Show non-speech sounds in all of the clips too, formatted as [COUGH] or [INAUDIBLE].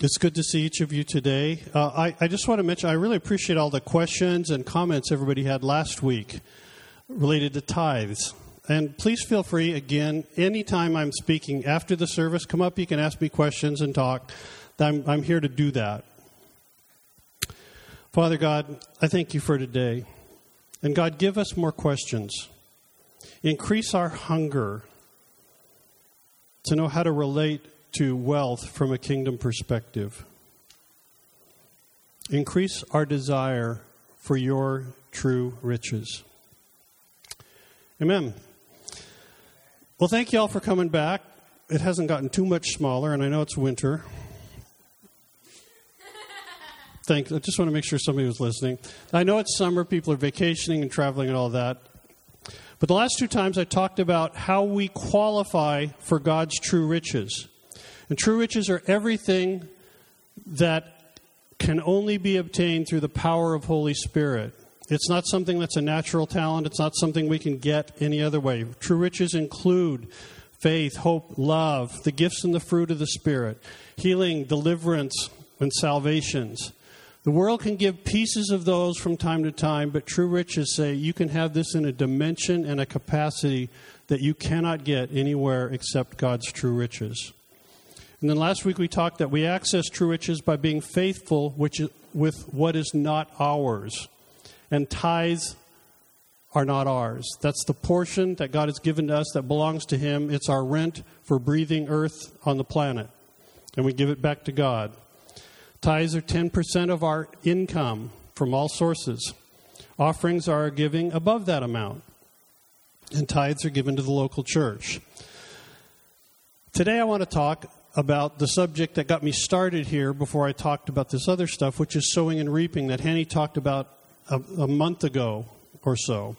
It's good to see each of you today. Uh, I, I, just want to mention I really appreciate all the questions and comments everybody had last week related to tithes. And please feel free, again, anytime I'm speaking after the service, come up, you can ask me questions and talk. I'm, I'm here to do that. Father God, I thank you for today. And God, give us more questions. Increase our hunger to know how to relate to wealth from a kingdom perspective. Increase our desire for your true riches. Amen. Well, thank you all for coming back. It hasn't gotten too much smaller, and I know it's winter. Thanks. I just want to make sure somebody was listening. I know it's summer, people are vacationing and traveling and all that. But the last two times I talked about how we qualify for God's true riches. And true riches are everything that can only be obtained through the power of Holy Spirit. It's not something that's a natural talent, it's not something we can get any other way. True riches include faith, hope, love, the gifts and the fruit of the Spirit, healing, deliverance, and salvations. The world can give pieces of those from time to time, but true riches say you can have this in a dimension and a capacity that you cannot get anywhere except God's true riches. And then last week we talked that we access true riches by being faithful which is, with what is not ours. And tithes are not ours. That's the portion that God has given to us that belongs to Him. It's our rent for breathing earth on the planet. And we give it back to God. Tithes are 10% of our income from all sources. Offerings are giving above that amount. And tithes are given to the local church. Today I want to talk about the subject that got me started here before I talked about this other stuff, which is sowing and reaping that Hanny talked about a, a month ago or so.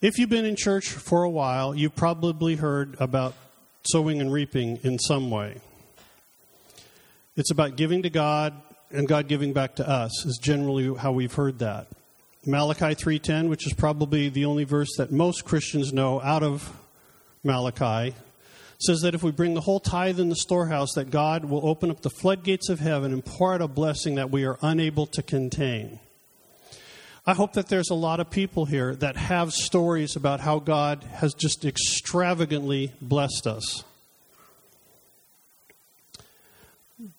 If you've been in church for a while, you've probably heard about sowing and reaping in some way. It's about giving to God and God giving back to us is generally how we've heard that. Malachi 3:10, which is probably the only verse that most Christians know out of Malachi, says that if we bring the whole tithe in the storehouse, that God will open up the floodgates of heaven and pour out a blessing that we are unable to contain. I hope that there's a lot of people here that have stories about how God has just extravagantly blessed us.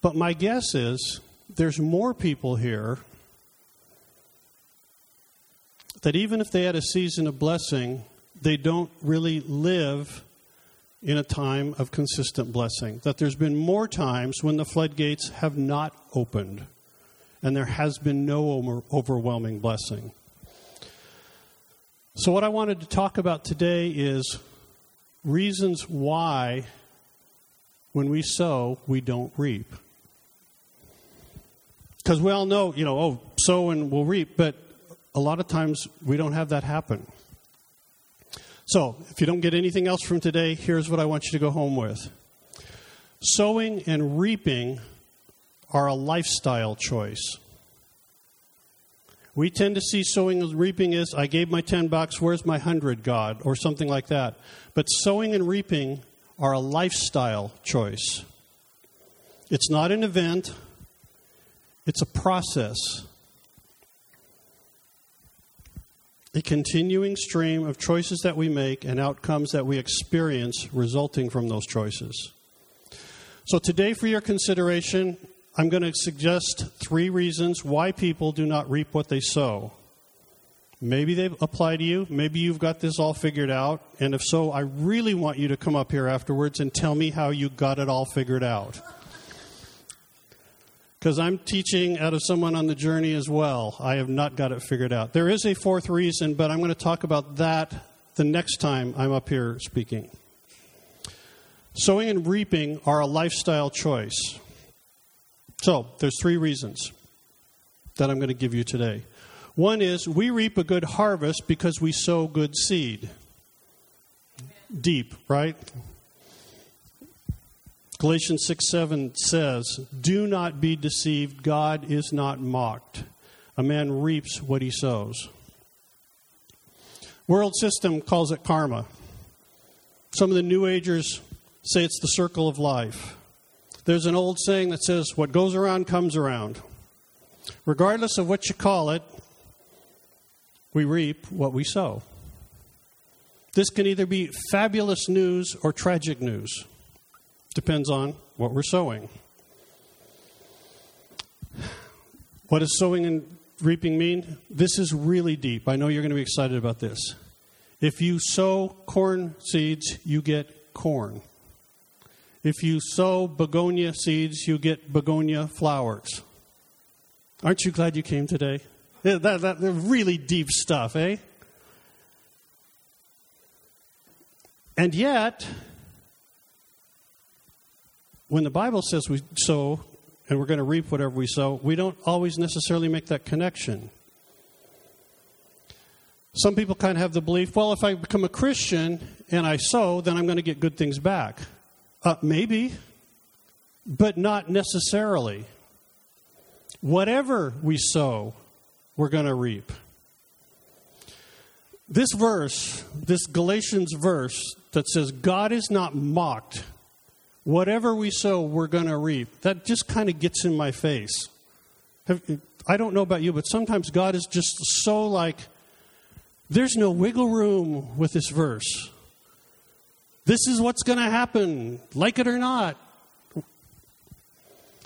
But my guess is there's more people here that even if they had a season of blessing, they don't really live in a time of consistent blessing. That there's been more times when the floodgates have not opened and there has been no overwhelming blessing. So, what I wanted to talk about today is reasons why, when we sow, we don't reap. Because we all know, you know, oh, sow and we'll reap, but a lot of times we don't have that happen. So, if you don't get anything else from today, here's what I want you to go home with sowing and reaping are a lifestyle choice. We tend to see sowing and reaping as I gave my 10 bucks, where's my 100, God, or something like that. But sowing and reaping are a lifestyle choice. It's not an event, it's a process. A continuing stream of choices that we make and outcomes that we experience resulting from those choices. So, today, for your consideration, I'm going to suggest three reasons why people do not reap what they sow. Maybe they apply to you. Maybe you've got this all figured out. And if so, I really want you to come up here afterwards and tell me how you got it all figured out because I'm teaching out of someone on the journey as well. I have not got it figured out. There is a fourth reason, but I'm going to talk about that the next time I'm up here speaking. Sowing and reaping are a lifestyle choice. So, there's three reasons that I'm going to give you today. One is we reap a good harvest because we sow good seed. Deep, right? Galatians 6 7 says, Do not be deceived. God is not mocked. A man reaps what he sows. World system calls it karma. Some of the New Agers say it's the circle of life. There's an old saying that says, What goes around comes around. Regardless of what you call it, we reap what we sow. This can either be fabulous news or tragic news. Depends on what we're sowing. What does sowing and reaping mean? This is really deep. I know you're going to be excited about this. If you sow corn seeds, you get corn. If you sow begonia seeds, you get begonia flowers. Aren't you glad you came today? That, that, really deep stuff, eh? And yet, when the Bible says we sow and we're going to reap whatever we sow, we don't always necessarily make that connection. Some people kind of have the belief, well, if I become a Christian and I sow, then I'm going to get good things back. Uh, maybe, but not necessarily. Whatever we sow, we're going to reap. This verse, this Galatians verse that says, God is not mocked whatever we sow, we're going to reap. That just kind of gets in my face. I don't know about you, but sometimes God is just so like, there's no wiggle room with this verse. This is what's going to happen, like it or not.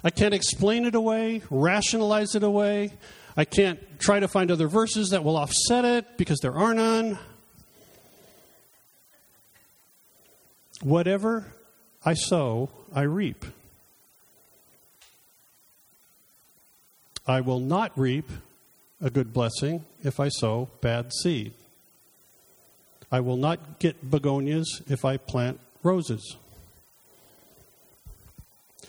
I can't explain it away, rationalize it away. I can't try to find other verses that will offset it because there are none. Whatever I sow, I reap. I will not reap a good blessing if I sow bad seed. I will not get begonias if I plant roses.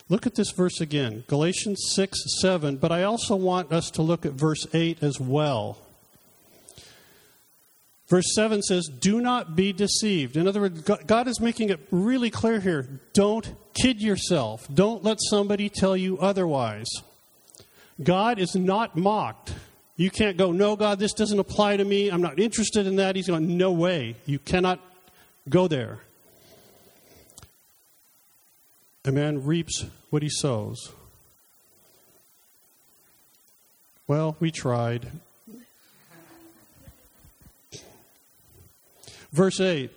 Look at this verse again, Galatians 6 7. But I also want us to look at verse 8 as well. Verse 7 says, Do not be deceived. In other words, God is making it really clear here. Don't kid yourself. Don't let somebody tell you otherwise. God is not mocked. You can't go, No, God, this doesn't apply to me. I'm not interested in that. He's going, No way. You cannot go there. A man reaps what he sows. Well, we tried. Verse 8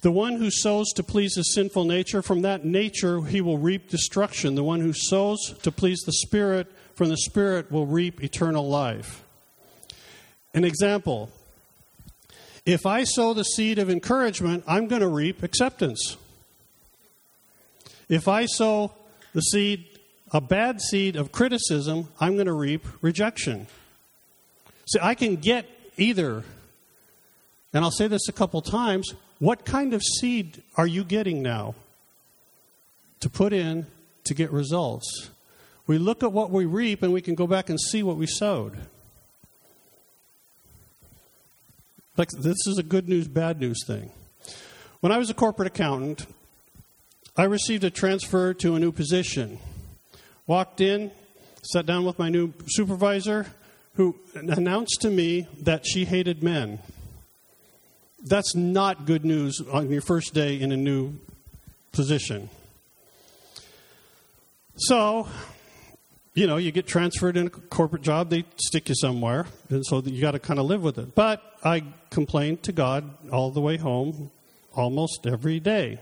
The one who sows to please his sinful nature, from that nature he will reap destruction. The one who sows to please the Spirit, from the Spirit will reap eternal life. An example if I sow the seed of encouragement, I'm going to reap acceptance. If I sow the seed, a bad seed of criticism, I'm going to reap rejection. See, I can get either and I'll say this a couple times what kind of seed are you getting now to put in to get results? We look at what we reap and we can go back and see what we sowed. Like, this is a good news, bad news thing. When I was a corporate accountant, I received a transfer to a new position. Walked in, sat down with my new supervisor, who announced to me that she hated men. That's not good news on your first day in a new position. So, you know, you get transferred in a corporate job, they stick you somewhere, and so you got to kind of live with it. But I complained to God all the way home almost every day.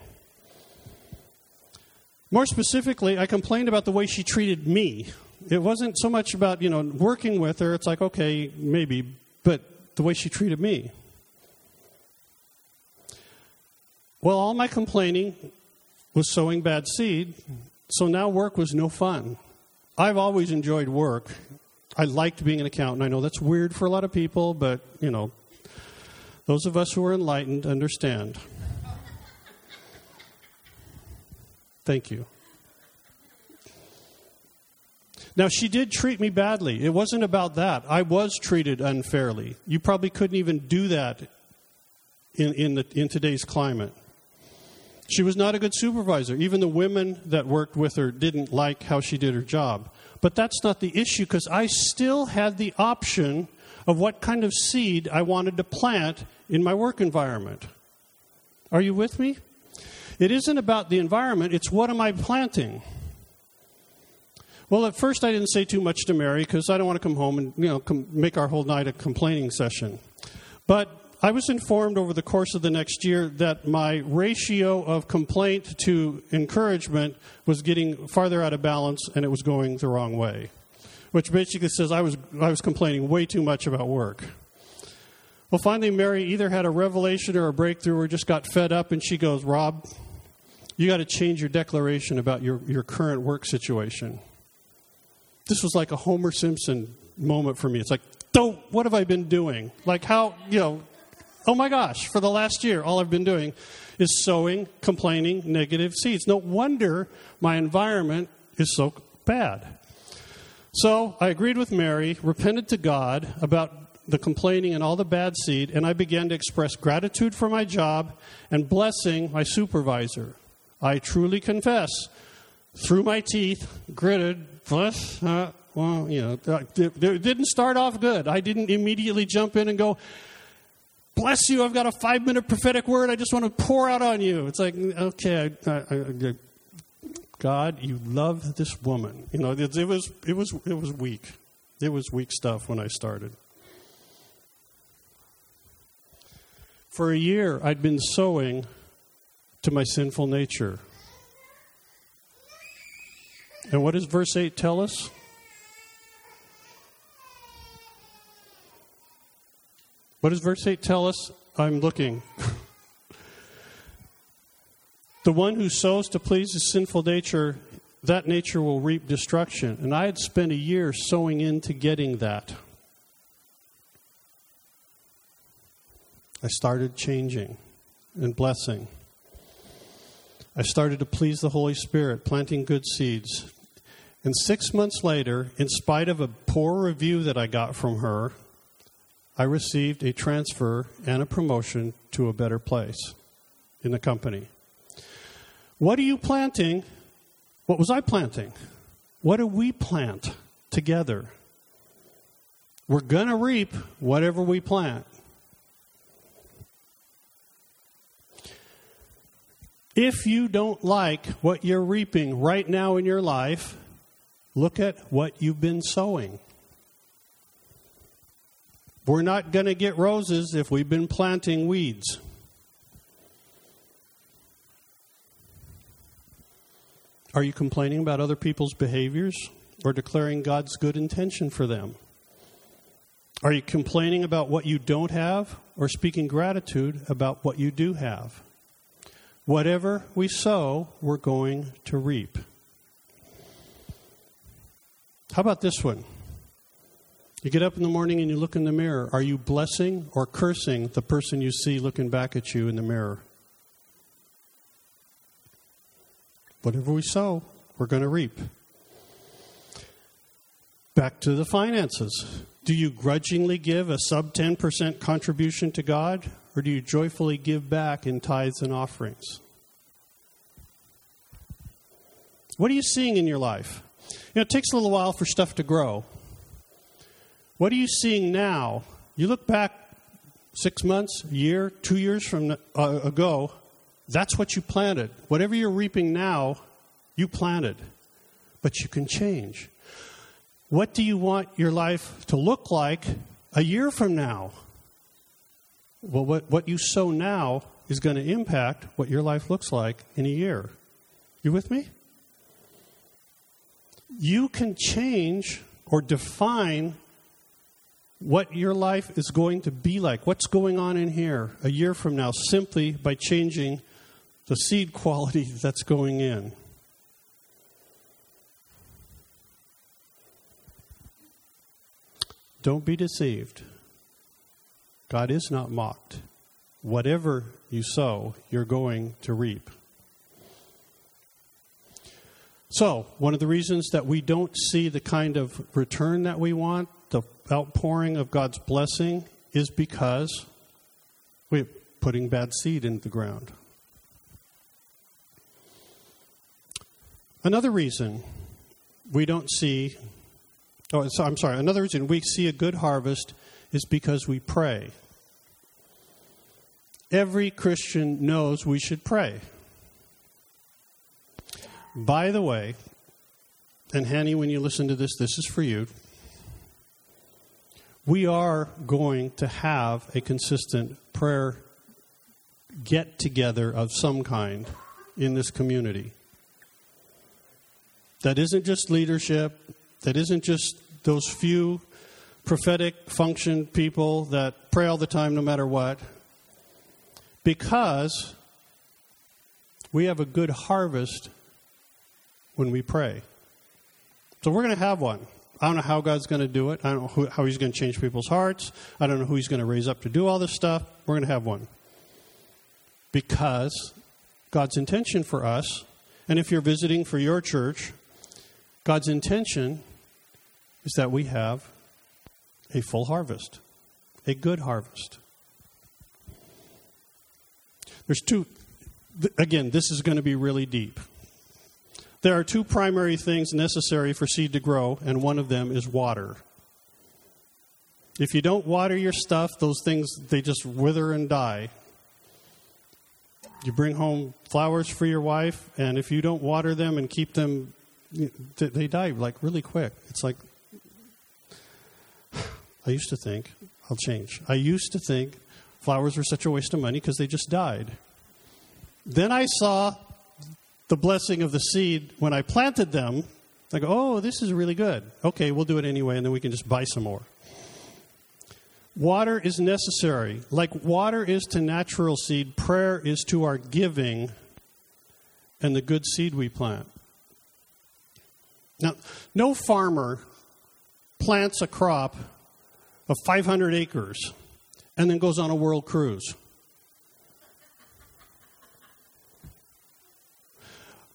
More specifically, I complained about the way she treated me. It wasn't so much about, you know, working with her, it's like, okay, maybe, but the way she treated me. Well, all my complaining was sowing bad seed, so now work was no fun. I've always enjoyed work. I liked being an accountant. I know that's weird for a lot of people, but, you know, those of us who are enlightened understand. Thank you. Now, she did treat me badly. It wasn't about that. I was treated unfairly. You probably couldn't even do that in, in, the, in today's climate. She was not a good supervisor. Even the women that worked with her didn't like how she did her job. But that's not the issue because I still had the option of what kind of seed I wanted to plant in my work environment. Are you with me? It isn't about the environment, it's what am I planting? Well, at first I didn't say too much to Mary because I don't want to come home and you know make our whole night a complaining session. But I was informed over the course of the next year that my ratio of complaint to encouragement was getting farther out of balance and it was going the wrong way, which basically says I was, I was complaining way too much about work. Well, finally, Mary either had a revelation or a breakthrough or just got fed up and she goes, Rob, you got to change your declaration about your, your current work situation. This was like a Homer Simpson moment for me. It's like, don't, what have I been doing? Like, how, you know, oh my gosh, for the last year, all I've been doing is sowing, complaining, negative seeds. No wonder my environment is so bad. So I agreed with Mary, repented to God about the complaining and all the bad seed, and I began to express gratitude for my job and blessing my supervisor. I truly confess, through my teeth, gritted, bless, uh, well, you know, uh, it didn't start off good. I didn't immediately jump in and go, bless you, I've got a five minute prophetic word I just want to pour out on you. It's like, okay, I, I, I, God, you love this woman. You know, it, it, was, it, was, it was weak. It was weak stuff when I started. For a year, I'd been sowing to my sinful nature. And what does verse 8 tell us? What does verse 8 tell us? I'm looking. [LAUGHS] the one who sows to please his sinful nature, that nature will reap destruction. And I had spent a year sowing into getting that. I started changing and blessing. I started to please the Holy Spirit, planting good seeds. And six months later, in spite of a poor review that I got from her, I received a transfer and a promotion to a better place in the company. What are you planting? What was I planting? What do we plant together? We're going to reap whatever we plant. If you don't like what you're reaping right now in your life, look at what you've been sowing. We're not going to get roses if we've been planting weeds. Are you complaining about other people's behaviors or declaring God's good intention for them? Are you complaining about what you don't have or speaking gratitude about what you do have? Whatever we sow, we're going to reap. How about this one? You get up in the morning and you look in the mirror. Are you blessing or cursing the person you see looking back at you in the mirror? Whatever we sow, we're going to reap. Back to the finances. Do you grudgingly give a sub 10% contribution to God, or do you joyfully give back in tithes and offerings? What are you seeing in your life? You know, it takes a little while for stuff to grow. What are you seeing now? You look back six months, a year, two years from uh, ago, that's what you planted. Whatever you're reaping now, you planted. But you can change. What do you want your life to look like a year from now? Well, what, what you sow now is going to impact what your life looks like in a year. You with me? You can change or define what your life is going to be like, what's going on in here a year from now, simply by changing the seed quality [LAUGHS] that's going in. Don't be deceived. God is not mocked. Whatever you sow, you're going to reap. So, one of the reasons that we don't see the kind of return that we want the outpouring of God's blessing is because we're putting bad seed into the ground. Another reason we don't see, oh, I'm sorry, another reason we see a good harvest is because we pray. Every Christian knows we should pray. By the way, and Hanny, when you listen to this, this is for you. We are going to have a consistent prayer get together of some kind in this community. That isn't just leadership, that isn't just those few prophetic function people that pray all the time no matter what. Because we have a good harvest when we pray. So we're going to have one. I don't know how God's going to do it. I don't know who, how He's going to change people's hearts. I don't know who He's going to raise up to do all this stuff. We're going to have one. Because God's intention for us, and if you're visiting for your church, God's intention is that we have a full harvest, a good harvest. There's two, again, this is going to be really deep. There are two primary things necessary for seed to grow, and one of them is water. If you don't water your stuff, those things, they just wither and die. You bring home flowers for your wife, and if you don't water them and keep them, they die like really quick. It's like, [SIGHS] I used to think, I'll change. I used to think flowers were such a waste of money because they just died. Then I saw the blessing of the seed when I planted them. I go, oh, this is really good. Okay, we'll do it anyway, and then we can just buy some more. Water is necessary. Like water is to natural seed, prayer is to our giving and the good seed we plant. Now, no farmer plants a crop of 500 acres and then goes on a world cruise.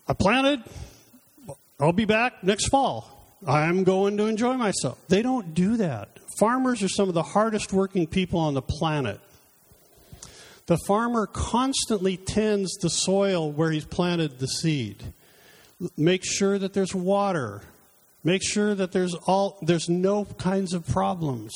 I planted, I'll be back next fall. I'm going to enjoy myself. They don't do that. Farmers are some of the hardest working people on the planet. The farmer constantly tends the soil where he's planted the seed. Make sure that there's water. Make sure that there's all there's no kinds of problems.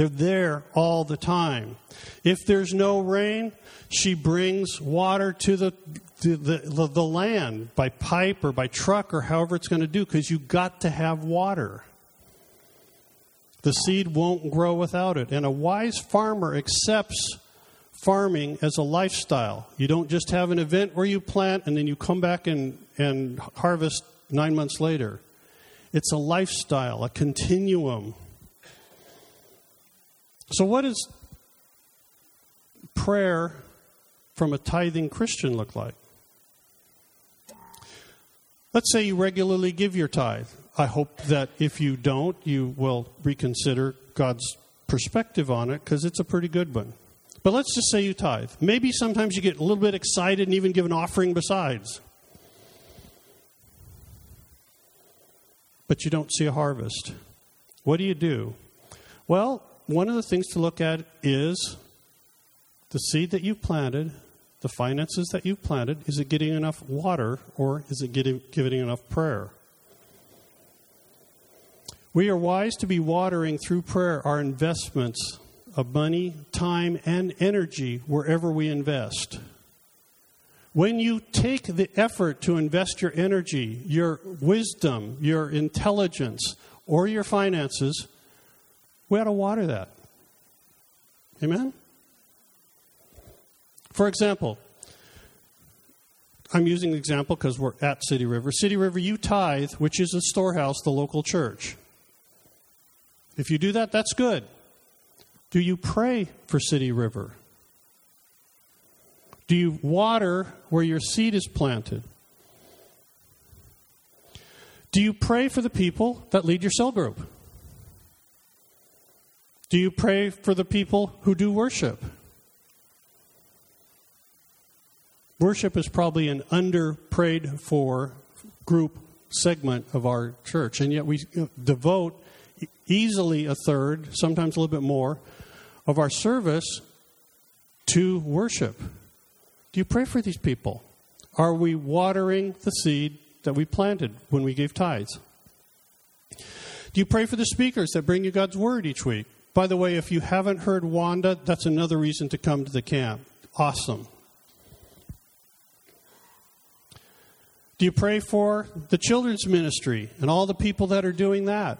They're there all the time. If there's no rain, she brings water to the the, the, the land by pipe or by truck or however it's going to do because you've got to have water. The seed won't grow without it. And a wise farmer accepts farming as a lifestyle. You don't just have an event where you plant and then you come back and, and harvest nine months later. It's a lifestyle, a continuum. So, what does prayer from a tithing Christian look like? Let's say you regularly give your tithe. I hope that if you don't, you will reconsider God's perspective on it because it's a pretty good one. But let's just say you tithe. Maybe sometimes you get a little bit excited and even give an offering besides. But you don't see a harvest. What do you do? Well, one of the things to look at is the seed that you've planted the finances that you've planted, is it getting enough water or is it getting, giving enough prayer? We are wise to be watering through prayer our investments of money, time, and energy wherever we invest. When you take the effort to invest your energy, your wisdom, your intelligence, or your finances, we ought to water that. Amen? For example, I'm using the example because we're at City River. City River, you tithe, which is a storehouse, the local church. If you do that, that's good. Do you pray for City River? Do you water where your seed is planted? Do you pray for the people that lead your cell group? Do you pray for the people who do worship? Worship is probably an under prayed for group segment of our church, and yet we devote easily a third, sometimes a little bit more, of our service to worship. Do you pray for these people? Are we watering the seed that we planted when we gave tithes? Do you pray for the speakers that bring you God's word each week? By the way, if you haven't heard Wanda, that's another reason to come to the camp. Awesome. Do you pray for the children's ministry and all the people that are doing that?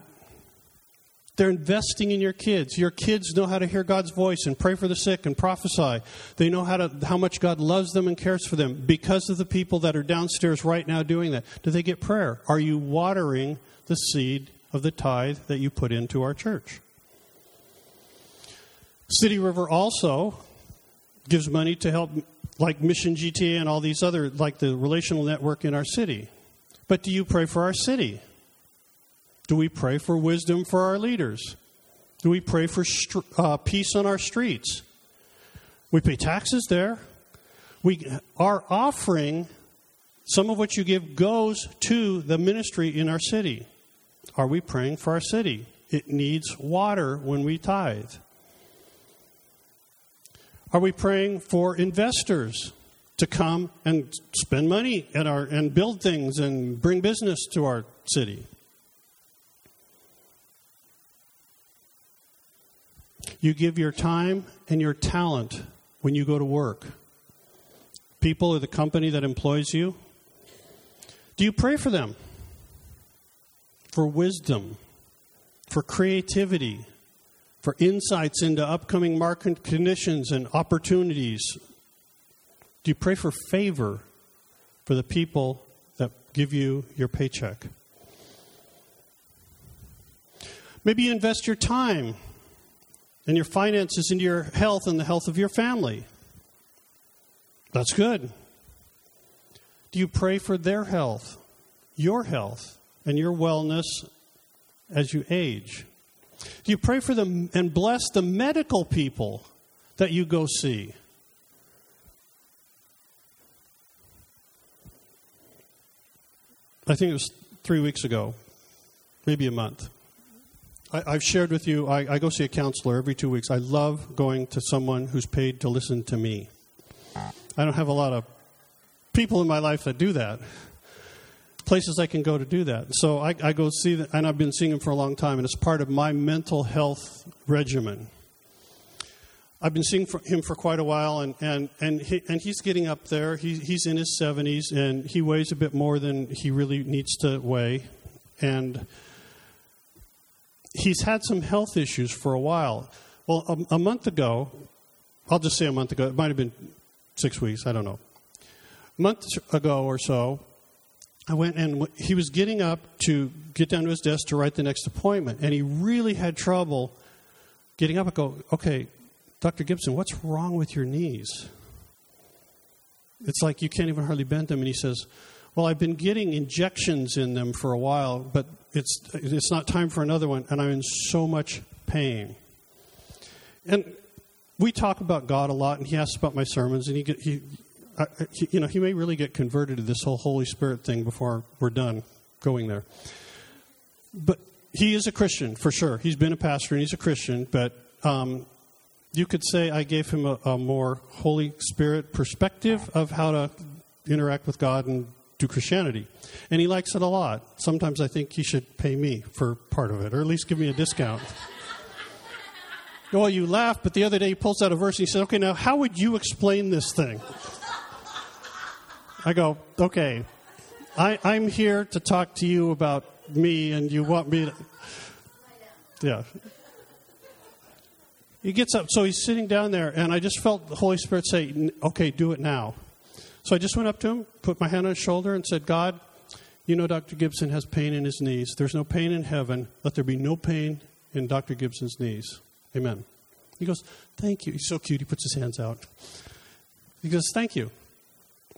They're investing in your kids. Your kids know how to hear God's voice and pray for the sick and prophesy. They know how to how much God loves them and cares for them because of the people that are downstairs right now doing that. Do they get prayer? Are you watering the seed of the tithe that you put into our church? City River also gives money to help like Mission GTA and all these other like the relational network in our city. But do you pray for our city? Do we pray for wisdom for our leaders? Do we pray for uh, peace on our streets? We pay taxes there. We our offering, some of what you give goes to the ministry in our city. Are we praying for our city? It needs water when we tithe. Are we praying for investors to come and spend money at our and build things and bring business to our city? You give your time and your talent when you go to work. People or the company that employs you. Do you pray for them? For wisdom, for creativity, for insights into upcoming market conditions and opportunities. Do you pray for favor for the people that give you your paycheck? Maybe you invest your time and your finances into your health and the health of your family. That's good. Do you pray for their health, your health, and your wellness as you age? Do you pray for them and bless the medical people that you go see? I think it was three weeks ago, maybe a month. I, have shared with you, I, I go see a counselor every two weeks. I love going to someone who's paid to listen to me. I don't have a lot of people in my life that do that. Places I can go to do that. So I, I go see that, and I've been seeing him for a long time, and it's part of my mental health regimen. I've been seeing him for quite a while, and, and, and, he, and he's getting up there. He, he's in his 70s, and he weighs a bit more than he really needs to weigh. And he's had some health issues for a while. Well, a, a, month ago, I'll just say a month ago, it might have been six weeks, I don't know. A month ago or so, I went and he was getting up to get down to his desk to write the next appointment, and he really had trouble getting up and go, okay, Dr. Gibson, what's wrong with your knees? It's like you can't even hardly bend them. And he says, well, I've been getting injections in them for a while, but it's, it's not time for another one, and I'm in so much pain. And we talk about God a lot, and he asks about my sermons, and he, he, I, you know, he may really get converted to this whole Holy Spirit thing before we're done going there. But he is a Christian for sure. He's been a pastor and he's a Christian, but um, you could say I gave him a, a, more Holy Spirit perspective of how to interact with God and do Christianity. And he likes it a lot. Sometimes I think he should pay me for part of it, or at least give me a discount. [LAUGHS] well, you laugh, but the other day he pulls out a verse and he said, Okay, now how would you explain this thing? I go, Okay, I, I'm here to talk to you about me, and you want me to. Yeah. He gets up, so he's sitting down there, and I just felt the Holy Spirit say, Okay, do it now. So I just went up to him, put my hand on his shoulder, and said, God, you know Dr. Gibson has pain in his knees. There's no pain in heaven. Let there be no pain in Dr. Gibson's knees. Amen. He goes, Thank you. He's so cute. He puts his hands out. He goes, Thank you.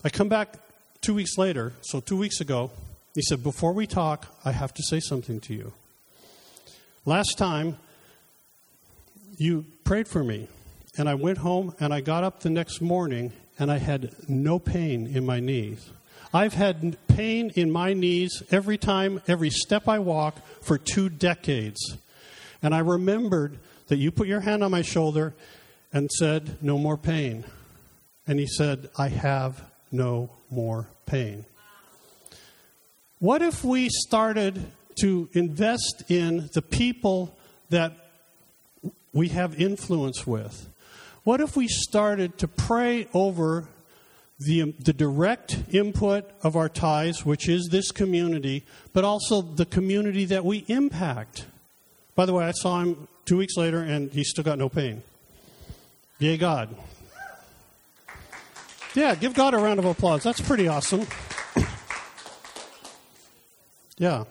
I come back two weeks later, so two weeks ago, he said, Before we talk, I have to say something to you. Last time, you prayed for me, and I went home and I got up the next morning and I had no pain in my knees. I've had pain in my knees every time, every step I walk for two decades. And I remembered that you put your hand on my shoulder and said, No more pain. And he said, I have no more pain. What if we started to invest in the people that we have influence with? What if we started to pray over the, um, the direct input of our tithes, which is this community, but also the community that we impact. By the way, I saw him two weeks later and he still got no pain. Yay, God. Yeah, give God a round of applause. That's pretty awesome. yeah.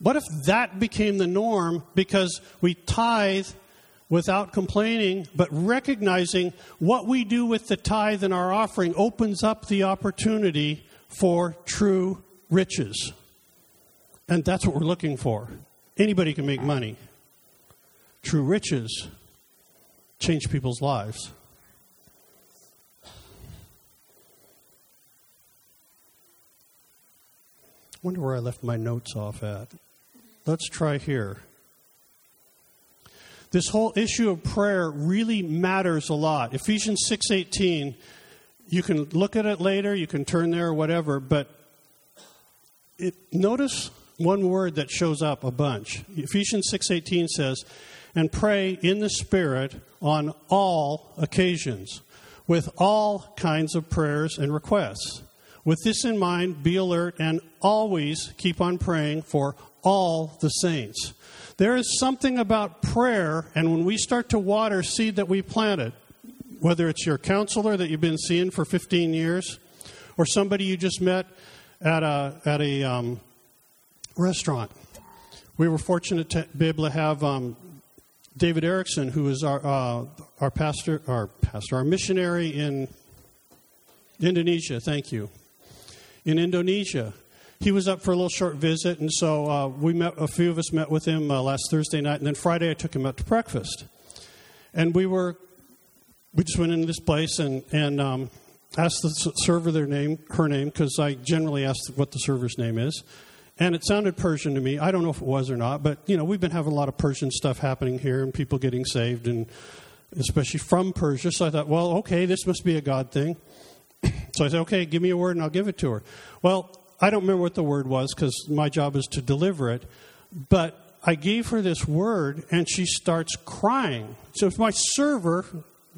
What if that became the norm because we tithe without complaining, but recognizing what we do with the tithe and our offering opens up the opportunity for true riches. And that's what we're looking for. Anybody can make money. True riches change people's lives. Wonder where I left my notes off at. Let's try here this whole issue of prayer really matters a lot. Ephesians 6:18, you can look at it later, you can turn there or whatever, but it, notice one word that shows up a bunch. Ephesians 6:18 says, "And pray in the spirit on all occasions with all kinds of prayers and requests." With this in mind, be alert and always keep on praying for all the saints. There is something about prayer, and when we start to water seed that we planted, whether it's your counselor that you've been seeing for 15 years, or somebody you just met at a, at a um, restaurant. We were fortunate to be able to have um, David Erickson, who is our, uh, our pastor, our pastor, our missionary in Indonesia. Thank you. In Indonesia, he was up for a little short visit, and so uh, we met. A few of us met with him uh, last Thursday night, and then Friday I took him out to breakfast, and we were we just went into this place and and um, asked the server their name, her name, because I generally ask what the server's name is, and it sounded Persian to me. I don't know if it was or not, but you know we've been having a lot of Persian stuff happening here, and people getting saved, and especially from Persia. So I thought, well, okay, this must be a God thing. So I said, okay, give me a word, and I'll give it to her. Well, I don't remember what the word was because my job is to deliver it. But I gave her this word and she starts crying. So it's my server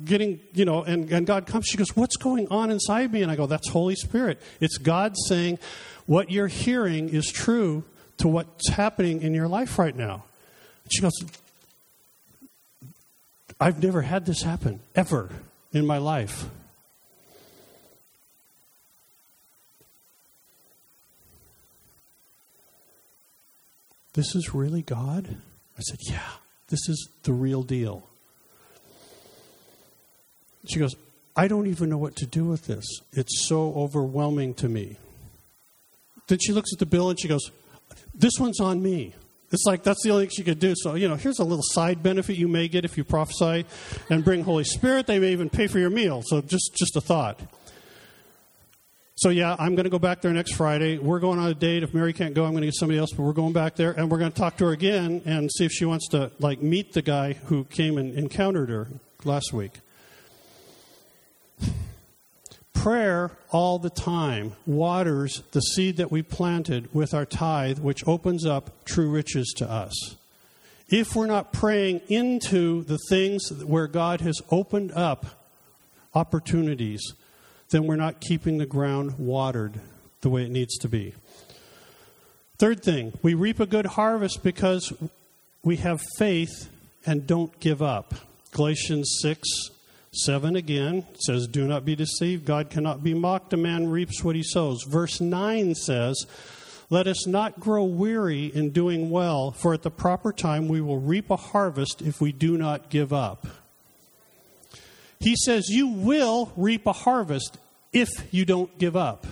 getting, you know, and, and God comes. She goes, What's going on inside me? And I go, That's Holy Spirit. It's God saying, What you're hearing is true to what's happening in your life right now. She goes, I've never had this happen ever in my life. This is really God? I said, Yeah, this is the real deal. She goes, I don't even know what to do with this. It's so overwhelming to me. Then she looks at the bill and she goes, This one's on me. It's like that's the only thing she could do. So, you know, here's a little side benefit you may get if you prophesy and bring Holy Spirit. They may even pay for your meal. So, just, just a thought. So yeah, I'm going to go back there next Friday. We're going on a date. If Mary can't go, I'm going to get somebody else. But we're going back there, and we're going to talk to her again and see if she wants to like meet the guy who came and encountered her last week. Prayer all the time waters the seed that we planted with our tithe, which opens up true riches to us. If we're not praying into the things where God has opened up opportunities, then we're not keeping the ground watered the way it needs to be. Third thing, we reap a good harvest because we have faith and don't give up. Galatians 6 7 again says, Do not be deceived. God cannot be mocked. A man reaps what he sows. Verse 9 says, Let us not grow weary in doing well, for at the proper time we will reap a harvest if we do not give up. He says, You will reap a harvest if you don't give up.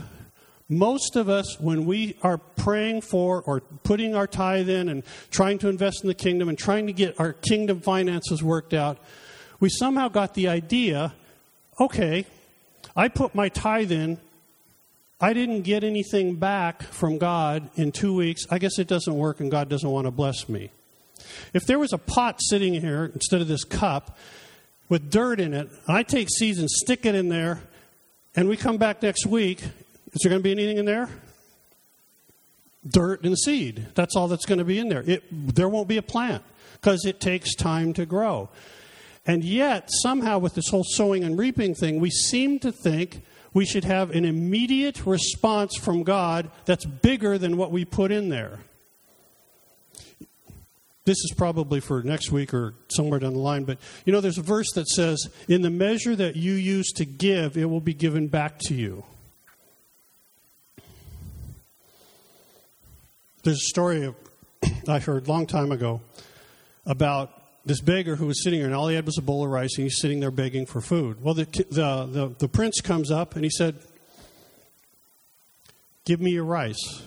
Most of us, when we are praying for or putting our tithe in and trying to invest in the kingdom and trying to get our kingdom finances worked out, we somehow got the idea okay, I put my tithe in, I didn't get anything back from God in two weeks. I guess it doesn't work and God doesn't want to bless me. If there was a pot sitting here instead of this cup, with dirt in it, I take seeds and stick it in there, and we come back next week, is there going to be anything in there? Dirt and seed. That's all that's going to be in there. It, there won't be a plant because it takes time to grow. And yet, somehow, with this whole sowing and reaping thing, we seem to think, we should have an immediate response from God that's bigger than what we put in there. This is probably for next week or somewhere down the line, but you know, there's a verse that says, In the measure that you use to give, it will be given back to you. There's a story [CLEARS THROAT] I heard a long time ago about this beggar who was sitting here, and all he had was a bowl of rice, and he's sitting there begging for food. Well, the, the, the, the prince comes up and he said, Give me your rice.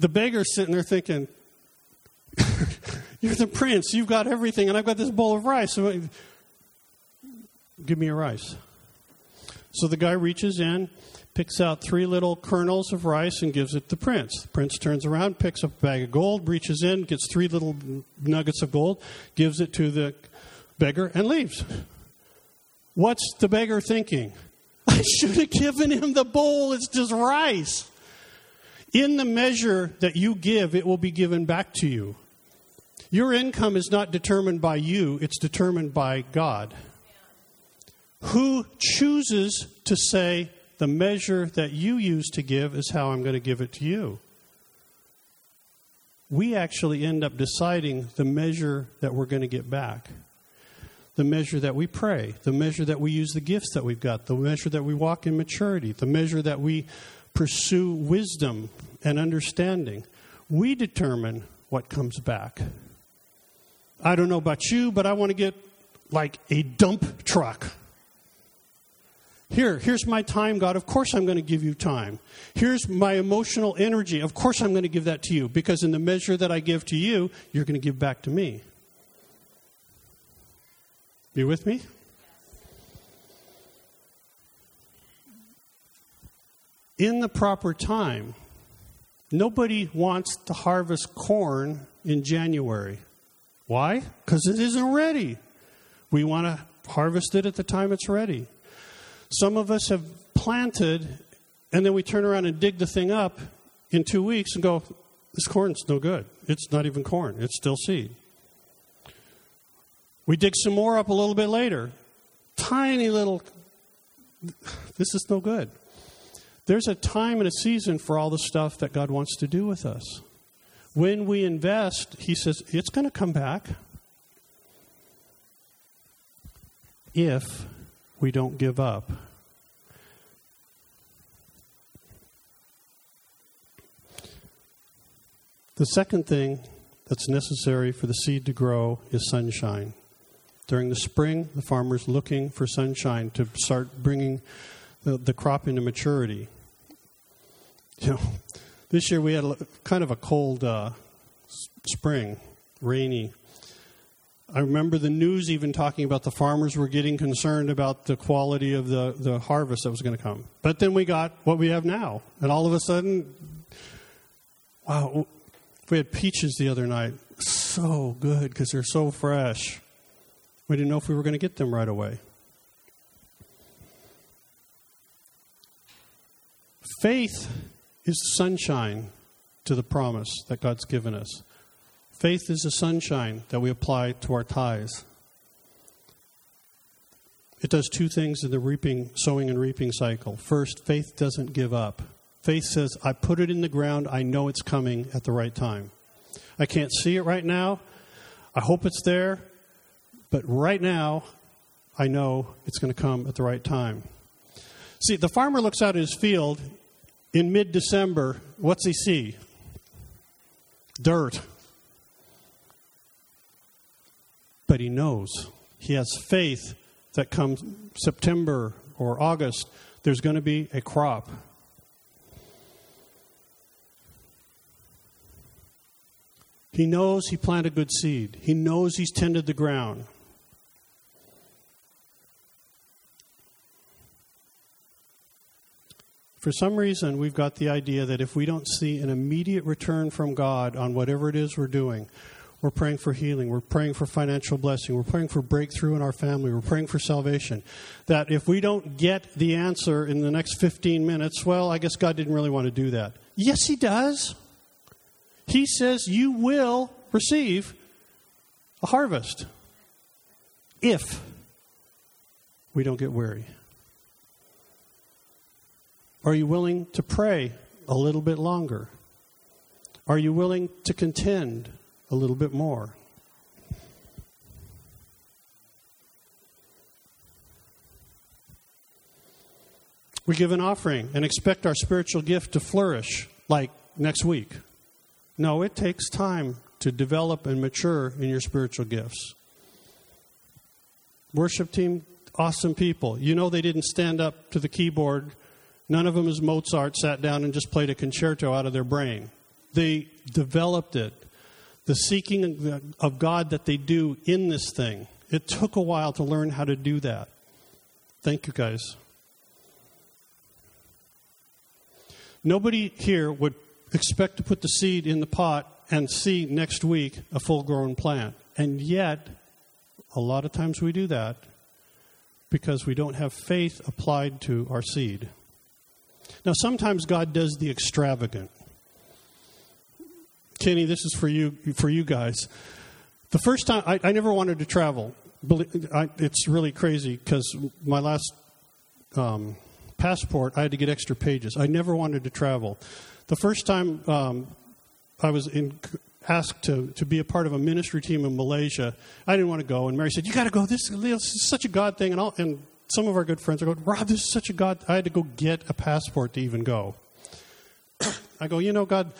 The beggar's sitting there thinking, [LAUGHS] You're the prince, you've got everything, and I've got this bowl of rice. So, give me your rice. So the guy reaches in, picks out three little kernels of rice and gives it to the prince. The prince turns around, picks up a bag of gold, reaches in, gets three little nuggets of gold, gives it to the beggar, and leaves. What's the beggar thinking? [LAUGHS] I should have given him the bowl, it's just rice. In the measure that you give, it will be given back to you. Your income is not determined by you, it's determined by God. Who chooses to say, the measure that you use to give is how I'm going to give it to you. We actually end up deciding the measure that we're going to get back. The measure that we pray, the measure that we use the gifts that we've got, the measure that we walk in maturity, the measure that we pursue wisdom and understanding. We determine what comes back. I don't know about you, but I want to get like a dump truck. Here, here's my time, God. Of course, I'm going to give you time. Here's my emotional energy. Of course, I'm going to give that to you because in the measure that I give to you, you're going to give back to me. You with me? In the proper time, nobody wants to harvest corn in January. Why? Because it isn't ready. We want to harvest it at the time it's ready. Some of us have planted, and then we turn around and dig the thing up in two weeks and go, this corn's no good. It's not even corn, it's still seed. We dig some more up a little bit later. Tiny little, this is no good. There's a time and a season for all the stuff that God wants to do with us. When we invest, He says, it's going to come back. If we don't give up. The second thing that's necessary for the seed to grow is sunshine. During the spring, the farmer's looking for sunshine to start bringing the, the crop into maturity. You know, this year we had a, kind of a cold uh, spring, rainy. I remember the news even talking about the farmers were getting concerned about the quality of the, the harvest that was going to come. But then we got what we have now. And all of a sudden, wow, we had peaches the other night. So good because they're so fresh. We didn't know if we were going to get them right away. Faith is the sunshine to the promise that God's given us. Faith is the sunshine that we apply to our tithes. It does two things in the reaping, sowing and reaping cycle. First, faith doesn't give up. Faith says, I put it in the ground, I know it's coming at the right time. I can't see it right now. I hope it's there, but right now, I know it's going to come at the right time. See, the farmer looks out at his field in mid December. What's he see? Dirt. but he knows. He has faith that comes September or August, there's going to be a crop. He knows he planted good seed. He knows he's tended the ground. For some reason, we've got the idea that if we don't see an immediate return from God on whatever it is we're doing, we're praying for healing. We're praying for financial blessing. We're praying for breakthrough in our family. We're praying for salvation. That if we don't get the answer in the next 15 minutes, well, I guess God didn't really want to do that. Yes, He does. He says you will receive a harvest if we don't get weary. Are you willing to pray a little bit longer? Are you willing to contend a little bit more? We give an offering and expect our spiritual gift to flourish like next week. No, it takes time to develop and mature in your spiritual gifts. Worship team, awesome people. You know they didn't stand up to the keyboard. None of them, as Mozart, sat down and just played a concerto out of their brain. They developed it. The seeking of God that they do in this thing. It took a while to learn how to do that. Thank you, guys. Nobody here would expect to put the seed in the pot and see next week a full grown plant. And yet, a lot of times we do that because we don't have faith applied to our seed. Now, sometimes God does the extravagant. Kenny, this is for you, for you guys. The first time, I, I never wanted to travel. It's really crazy because my last um, passport, I had to get extra pages. I never wanted to travel. The first time um, I was in, asked to, to be a part of a ministry team in Malaysia, I didn't want to go. And Mary said, You got to go. This, this, is such a God thing. And, I'll, and some of our good friends are going, Rob, this is such a God. I had to go get a passport to even go. [CLEARS THROAT] I go, You know, God.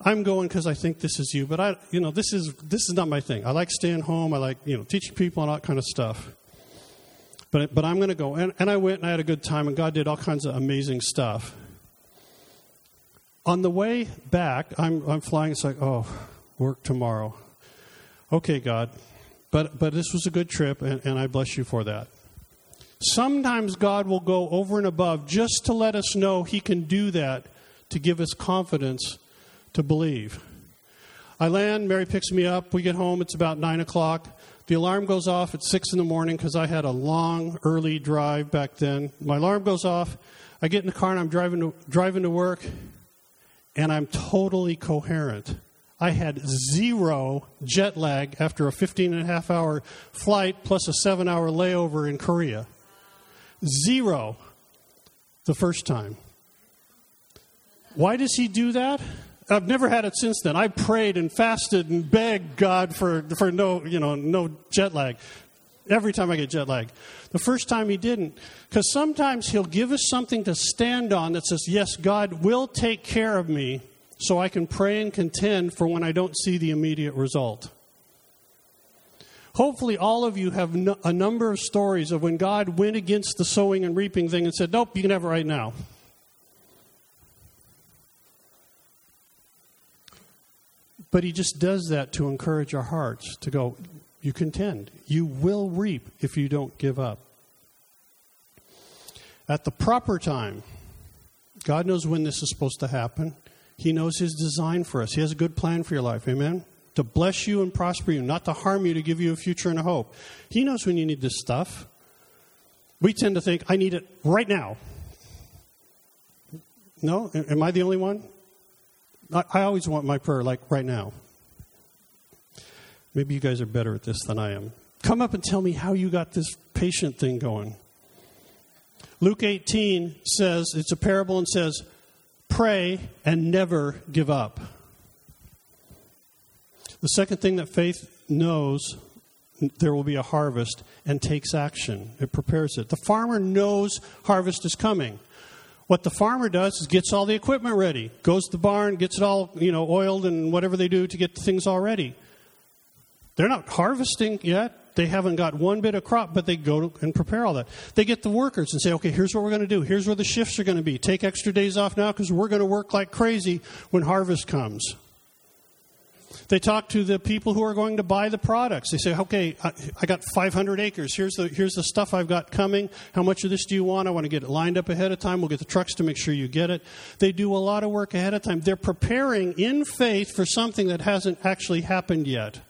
I'm going because I think this is you, but I, you know, this is this is not my thing. I like staying home. I like, you know, teaching people and all that kind of stuff. But, but I'm going to go. And, and I went and I had a good time, and God did all kinds of amazing stuff. On the way back, I'm, I'm flying. It's like, oh, work tomorrow. Okay, God. But, but this was a good trip, and, and I bless you for that. Sometimes God will go over and above just to let us know He can do that to give us confidence to believe. I land, Mary picks me up, we get home, it's about 9 o'clock. The alarm goes off at 6 in the morning because I had a long, early drive back then. My alarm goes off. I get in the car and I'm driving to, driving to work, and I'm totally coherent. I had zero jet lag after a 15 and a half hour flight plus a seven hour layover in Korea. Zero the first time. Why does he do that? I've never had it since then. I prayed and fasted and begged God for, for no, you know, no jet lag. Every time I get jet lag. The first time he didn't. Because sometimes he'll give us something to stand on that says, yes, God will take care of me so I can pray and contend for when I don't see the immediate result. Hopefully, all of you have no, a number of stories of when God went against the sowing and reaping thing and said, nope, you can have it right now. But he just does that to encourage our hearts to go, you contend. You will reap if you don't give up. At the proper time, God knows when this is supposed to happen. He knows His design for us. He has a good plan for your life. Amen? To bless you and prosper you, not to harm you, to give you a future and a hope. He knows when you need this stuff. We tend to think, I need it right now. No? Am I the only one? I always want my prayer like right now. Maybe you guys are better at this than I am. Come up and tell me how you got this patient thing going. Luke 18 says, it's a parable and says, pray and never give up. The second thing that faith knows there will be a harvest and takes action. It prepares it. The farmer knows harvest is coming. What the farmer does is gets all the equipment ready, goes to the barn, gets it all, you know, oiled and whatever they do to get things all ready. They're not harvesting yet. They haven't got one bit of crop, but they go and prepare all that. They get the workers and say, okay, here's what we're going to do. Here's where the shifts are going to be. Take extra days off now because we're going to work like crazy when harvest comes. They talk to the people who are going to buy the products. They say, okay, I, I, got 500 acres. Here's the, here's the stuff I've got coming. How much of this do you want? I want to get it lined up ahead of time. We'll get the trucks to make sure you get it. They do a lot of work ahead of time. They're preparing in faith for something that hasn't actually happened yet.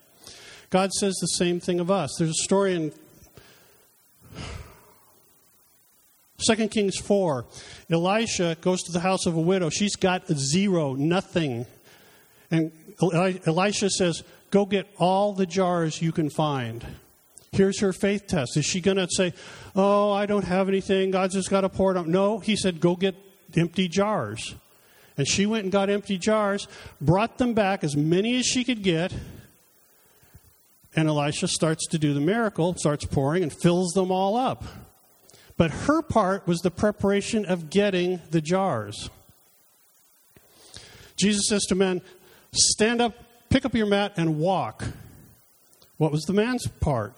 God says the same thing of us. There's a story in 2 Kings 4. Elisha goes to the house of a widow. She's got zero, nothing. And Elisha says, Go get all the jars you can find. Here's her faith test. Is she going to say, Oh, I don't have anything. God's just got to pour it out? No. He said, Go get empty jars. And she went and got empty jars, brought them back, as many as she could get. And Elisha starts to do the miracle, starts pouring, and fills them all up. But her part was the preparation of getting the jars. Jesus says to men, Stand up, pick up your mat, and walk. What was the man's part?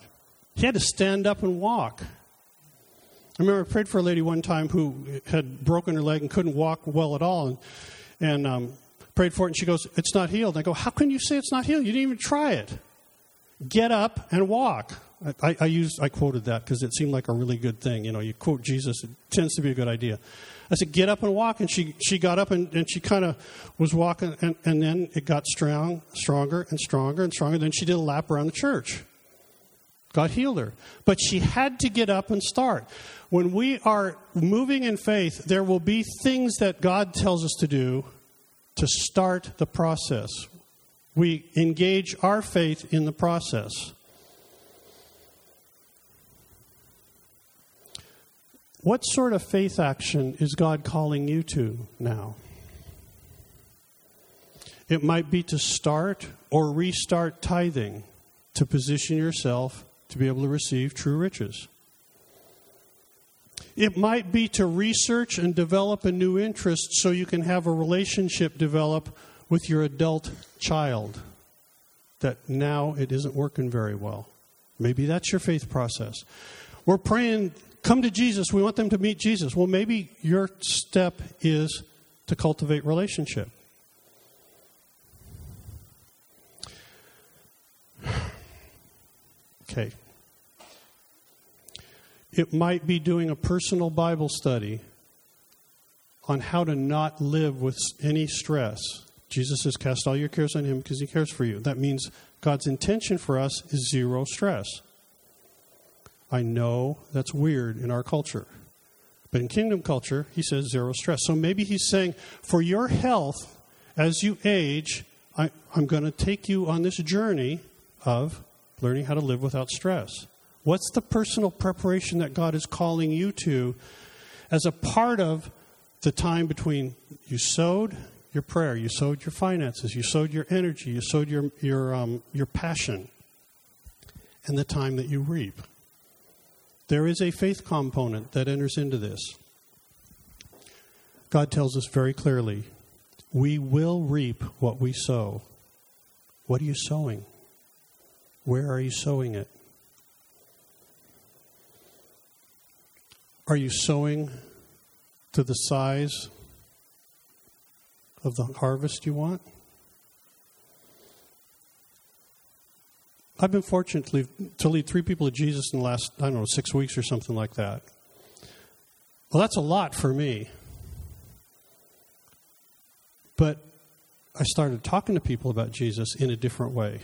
He had to stand up and walk. I remember I prayed for a lady one time who had broken her leg and couldn't walk well at all, and, and um, prayed for it, and she goes, It's not healed. And I go, How can you say it's not healed? You didn't even try it. Get up and walk. I, I used, I quoted that because it seemed like a really good thing. You know, you quote Jesus, it tends to be a good idea. I said, get up and walk. And she, she got up and, and she kind of was walking, and, and then it got strong, stronger and stronger and stronger. Then she did a lap around the church. God healed her. But she had to get up and start. When we are moving in faith, there will be things that God tells us to do to start the process. We engage our faith in the process. What sort of faith action is God calling you to now? It might be to start or restart tithing to position yourself to be able to receive true riches. It might be to research and develop a new interest so you can have a relationship develop with your adult child that now it isn't working very well. Maybe that's your faith process. We're praying come to Jesus. We want them to meet Jesus. Well, maybe your step is to cultivate relationship. [SIGHS] Okay. It might be doing a personal Bible study on how to not live with any stress. Jesus says, Cast all your cares on Him because He cares for you. That means God's intention for us is zero stress. I know that's weird in our culture. But in kingdom culture, he says zero stress. So maybe he's saying, for your health, as you age, I, am going to take you on this journey of learning how to live without stress. What's the personal preparation that God is calling you to as a part of the time between you sowed your prayer, you sowed your finances, you sowed your energy, you sowed your, your, um, your passion, and the time that you reap? There is a faith component that enters into this. God tells us very clearly we will reap what we sow. What are you sowing? Where are you sowing it? Are you sowing to the size of the harvest you want? I've been fortunate to lead, three people to Jesus in the last, I don't know, six weeks or something like that. Well, that's a lot for me. But I started talking to people about Jesus in a different way.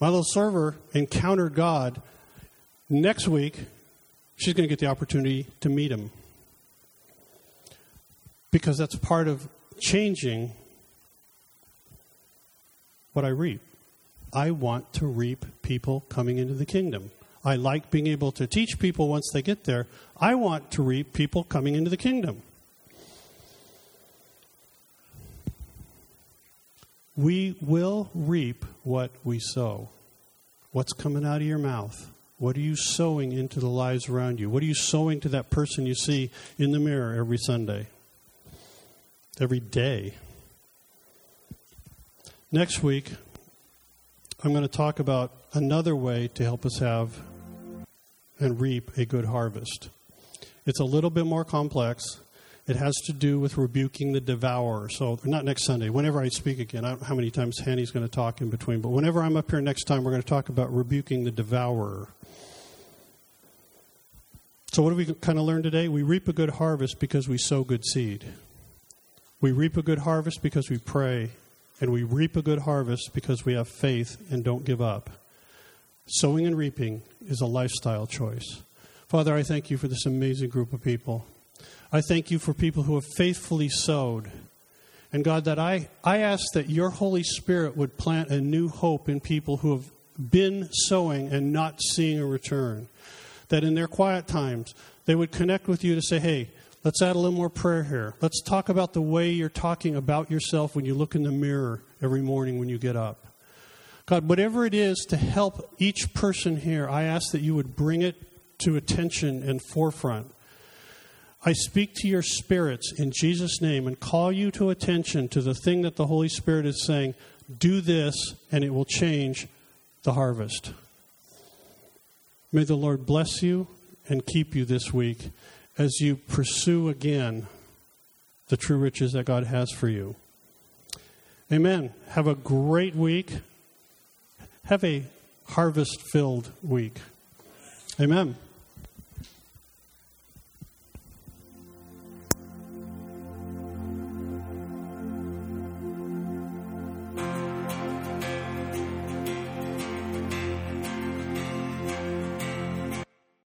My little server encountered God. Next week, she's going to get the opportunity to meet him. Because that's part of changing what I reap. I want to reap people coming into the kingdom. I like being able to teach people once they get there. I want to reap people coming into the kingdom. We will reap what we sow. What's coming out of your mouth? What are you sowing into the lives around you? What are you sowing to that person you see in the mirror every Sunday? Every day? Next week, I'm going to talk about another way to help us have and reap a good harvest. It's a little bit more complex. It has to do with rebuking the devourer. So, not next Sunday, whenever I speak again, I don't know how many times Hanny's going to talk in between, but whenever I'm up here next time, we're going to talk about rebuking the devourer. So, what do we kind of learn today? We reap a good harvest because we sow good seed. We reap a good harvest because we pray and we reap a good harvest because we have faith and don't give up. Sowing and reaping is a lifestyle choice. Father, I thank you for this amazing group of people. I thank you for people who have faithfully sowed. And God, that I, I ask that your Holy Spirit would plant a new hope in people who have been sowing and not seeing a return. That in their quiet times, they would connect with you to say, hey, Let's add a little more prayer here. Let's talk about the way you're talking about yourself when you look in the mirror every morning when you get up. God, whatever it is to help each person here, I ask that you would bring it to attention and forefront. I speak to your spirits in Jesus' name and call you to attention to the thing that the Holy Spirit is saying. Do this, and it will change the harvest. May the Lord bless you and keep you this week as you pursue again the true riches that God has for you. Amen. Have a great week. Have a harvest filled week. Amen.